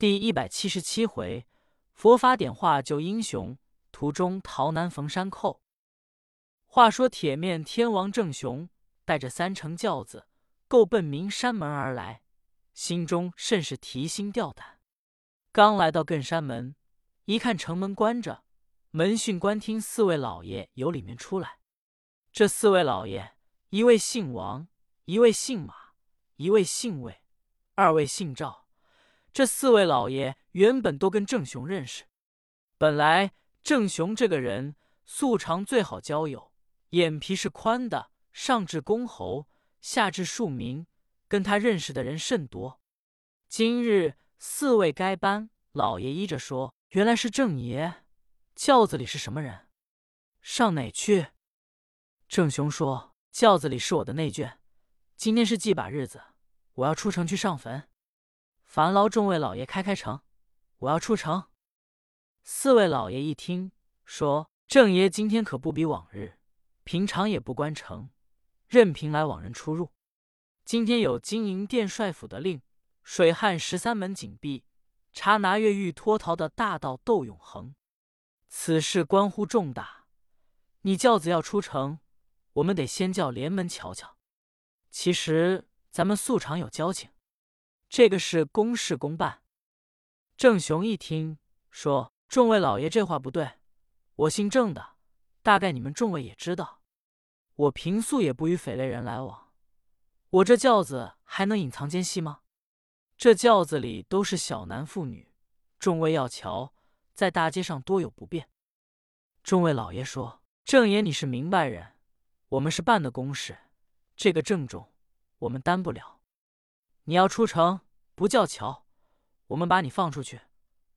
第一百七十七回，佛法点化救英雄，途中逃难逢山寇。话说铁面天王郑雄带着三乘轿子，够奔名山门而来，心中甚是提心吊胆。刚来到艮山门，一看城门关着，门训官听四位老爷由里面出来。这四位老爷，一位姓王，一位姓马，一位姓魏，二位姓赵。这四位老爷原本都跟郑雄认识，本来郑雄这个人素常最好交友，眼皮是宽的，上至公侯，下至庶民，跟他认识的人甚多。今日四位该班老爷依着说，原来是郑爷，轿子里是什么人？上哪去？郑雄说：“轿子里是我的内眷，今天是祭把日子，我要出城去上坟。”烦劳众位老爷开开城，我要出城。四位老爷一听，说：“郑爷今天可不比往日，平常也不关城，任凭来往人出入。今天有金银殿帅府的令，水旱十三门紧闭，查拿越狱脱逃的大盗窦永恒。此事关乎重大，你轿子要出城，我们得先叫连门瞧瞧。其实咱们素常有交情。”这个是公事公办。郑雄一听，说：“众位老爷这话不对，我姓郑的，大概你们众位也知道。我平素也不与匪类人来往，我这轿子还能隐藏奸细吗？这轿子里都是小男妇女，众位要瞧，在大街上多有不便。”众位老爷说：“郑爷你是明白人，我们是办的公事，这个郑重，我们担不了。”你要出城不叫桥，我们把你放出去，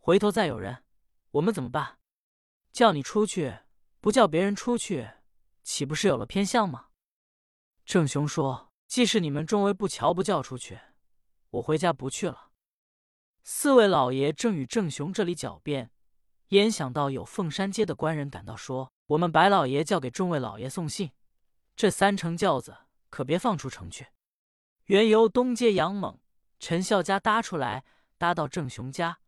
回头再有人，我们怎么办？叫你出去不叫别人出去，岂不是有了偏向吗？郑雄说：“既是你们众位不瞧不叫出去，我回家不去了。”四位老爷正与郑雄这里狡辩，焉想到有凤山街的官人赶到，说：“我们白老爷叫给众位老爷送信，这三乘轿子可别放出城去。”原由东街杨猛、陈孝家搭出来，搭到郑雄家。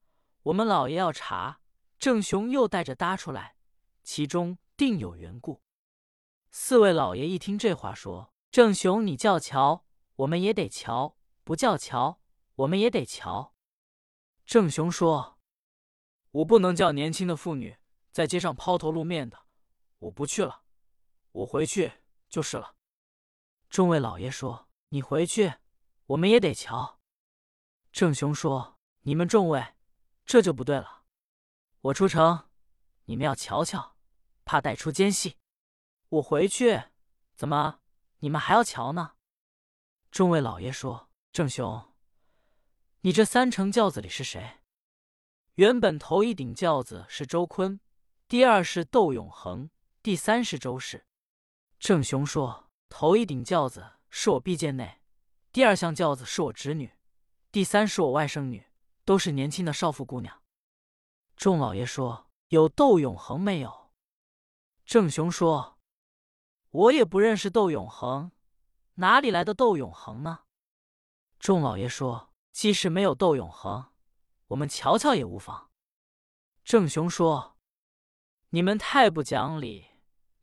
我们老爷要查，郑雄又带着搭出来，其中定有缘故。四位老爷一听这话，说：“郑雄，你叫瞧，我们也得瞧；不叫瞧，我们也得瞧。”郑雄说：“我不能叫年轻的妇女在街上抛头露面的，我不去了，我回去就是了。”众位老爷说。你回去，我们也得瞧。郑雄说：“你们众位，这就不对了。我出城，你们要瞧瞧，怕带出奸细。我回去，怎么你们还要瞧呢？”众位老爷说：“郑雄，你这三乘轿子里是谁？原本头一顶轿子是周坤，第二是窦永恒，第三是周氏。”郑雄说：“头一顶轿子。”是我毕见内，第二项轿子是我侄女，第三是我外甥女，都是年轻的少妇姑娘。众老爷说：“有窦永恒没有？”郑雄说：“我也不认识窦永恒，哪里来的窦永恒呢？”众老爷说：“即使没有窦永恒，我们瞧瞧也无妨。”郑雄说：“你们太不讲理，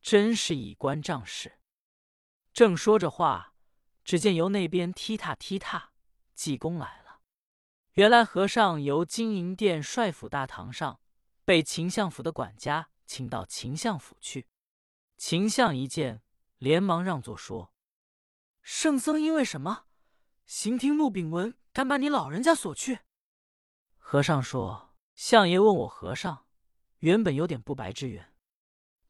真是以官仗势。”正说着话。只见由那边踢踏踢踏，济公来了。原来和尚由金银殿帅府大堂上被秦相府的管家请到秦相府去。秦相一见，连忙让座说：“圣僧因为什么？行听陆炳文敢把你老人家锁去？”和尚说：“相爷问我和尚，原本有点不白之缘。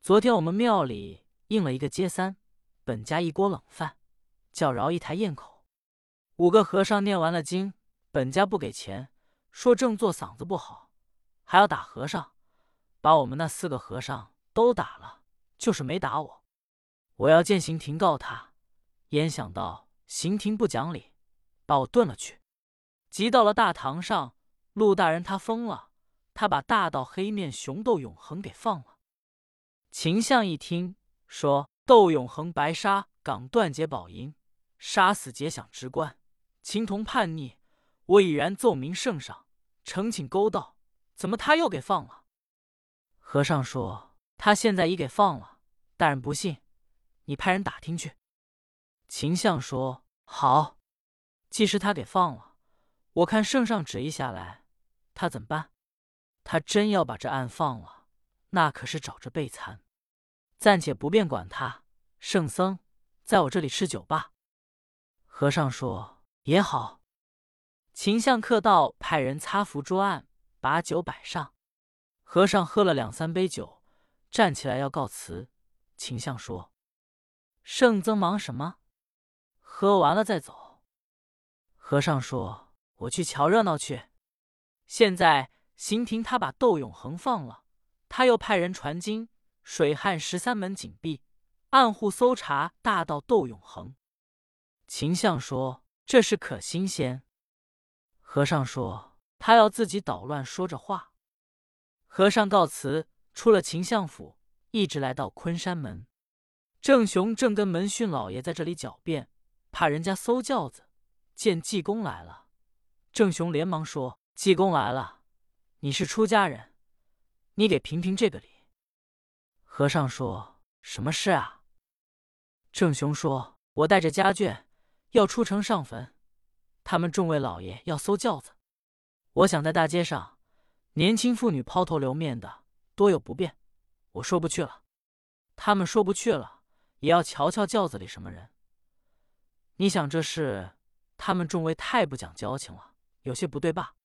昨天我们庙里应了一个接三，本家一锅冷饭。”叫饶一台咽口，五个和尚念完了经，本家不给钱，说正坐嗓子不好，还要打和尚，把我们那四个和尚都打了，就是没打我。我要见刑庭告他，焉想到刑庭不讲理，把我炖了去。急到了大堂上，陆大人他疯了，他把大道黑面熊窦永恒给放了。秦相一听说窦永恒白沙港断劫宝银。杀死劫饷之官，情同叛逆，我已然奏明圣上，诚请勾道，怎么他又给放了？”和尚说：“他现在已给放了。大人不信，你派人打听去。”秦相说：“好，既是他给放了，我看圣上旨意下来，他怎么办？他真要把这案放了，那可是找着备残。暂且不便管他。圣僧，在我这里吃酒吧。”和尚说：“也好。”秦相客道：“派人擦拂桌案，把酒摆上。”和尚喝了两三杯酒，站起来要告辞。秦相说：“圣僧忙什么？”喝完了再走。和尚说：“我去瞧热闹去。现在刑庭他把窦永恒放了，他又派人传经，水旱十三门紧闭，暗户搜查，大盗窦永恒。”秦相说：“这事可新鲜。”和尚说：“他要自己捣乱，说着话。”和尚告辞，出了秦相府，一直来到昆山门。郑雄正跟门训老爷在这里狡辩。怕人家搜轿子，见济公来了，郑雄连忙说：“济公来了，你是出家人，你给评评这个理。”和尚说：“什么事啊？”郑雄说：“我带着家眷要出城上坟，他们众位老爷要搜轿子，我想在大街上，年轻妇女抛头留面的多有不便，我说不去了。他们说不去了，也要瞧瞧轿子里什么人。”你想这事，他们众位太不讲交情了，有些不对吧？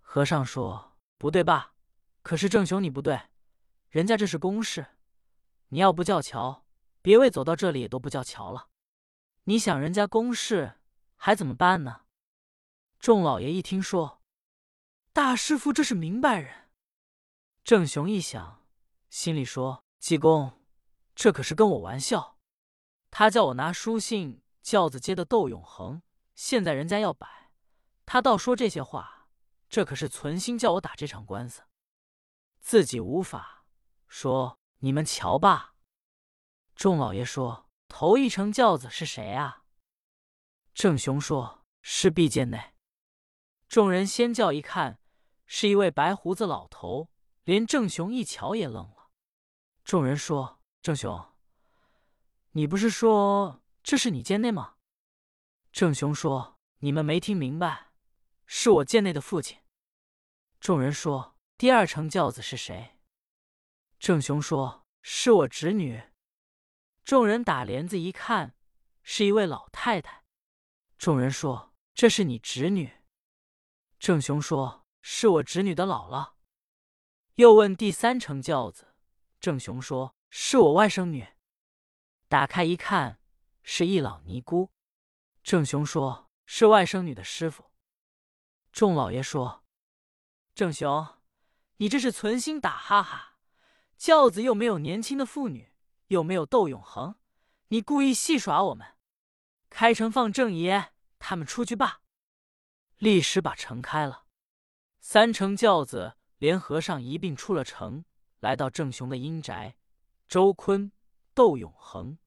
和尚说：“不对吧？可是郑雄你不对，人家这是公事，你要不叫瞧，别位走到这里也都不叫瞧了。你想人家公事，还怎么办呢？”众老爷一听说，大师傅这是明白人。郑雄一想，心里说：“济公，这可是跟我玩笑。他叫我拿书信。”轿子接的窦永恒，现在人家要摆，他倒说这些话，这可是存心叫我打这场官司。自己无法说，你们瞧吧。众老爷说：“头一乘轿子是谁啊？”郑雄说：“是毕见内。”众人先叫一看，是一位白胡子老头，连郑雄一瞧也愣了。众人说：“郑雄，你不是说？”这是你贱内吗？郑雄说：“你们没听明白，是我贱内的父亲。”众人说：“第二乘轿子是谁？”郑雄说：“是我侄女。”众人打帘子一看，是一位老太太。众人说：“这是你侄女？”郑雄说：“是我侄女的姥姥。”又问第三乘轿子，郑雄说：“是我外甥女。”打开一看。是一老尼姑，郑雄说：“是外甥女的师傅。”众老爷说：“郑雄，你这是存心打哈哈？轿子又没有年轻的妇女，又没有窦永恒，你故意戏耍我们？开城放郑爷他们出去罢。”立时把城开了，三乘轿子连和尚一并出了城，来到郑雄的阴宅。周坤、窦永恒。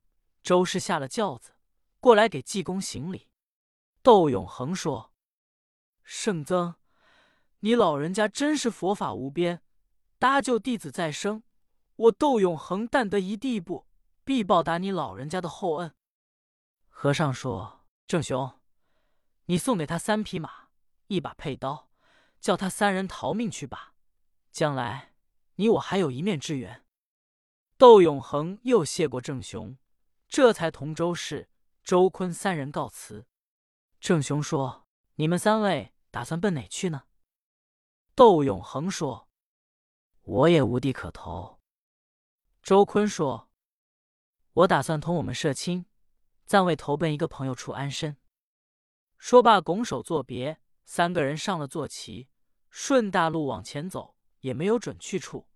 周氏下了轿子，过来给济公行礼。窦永恒说：“圣僧，你老人家真是佛法无边，搭救弟子再生。我窦永恒但得一地步，必报答你老人家的厚恩。”和尚说：“郑雄，你送给他三匹马，一把佩刀，叫他三人逃命去吧。将来你我还有一面之缘。”窦永恒又谢过郑雄。这才同周氏、周坤三人告辞。郑雄说：“你们三位打算奔哪去呢？”窦永恒说：“我也无地可投。”周坤说：“我打算同我们社亲暂未投奔一个朋友处安身。”说罢，拱手作别。三个人上了坐骑，顺大路往前走，也没有准去处。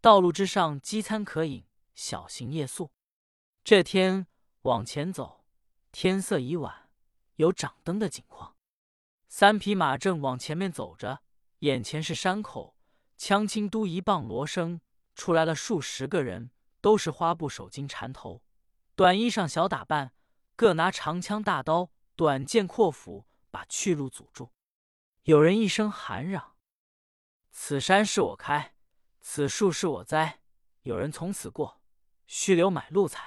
道路之上，饥餐可饮，小行夜宿。这天往前走，天色已晚，有掌灯的景况。三匹马正往前面走着，眼前是山口，枪轻都一棒锣声，出来了数十个人，都是花布手巾缠头，短衣裳小打扮，各拿长枪大刀、短剑阔斧，把去路阻住。有人一声喊嚷，此山是我开，此树是我栽，有人从此过，须留买路财。”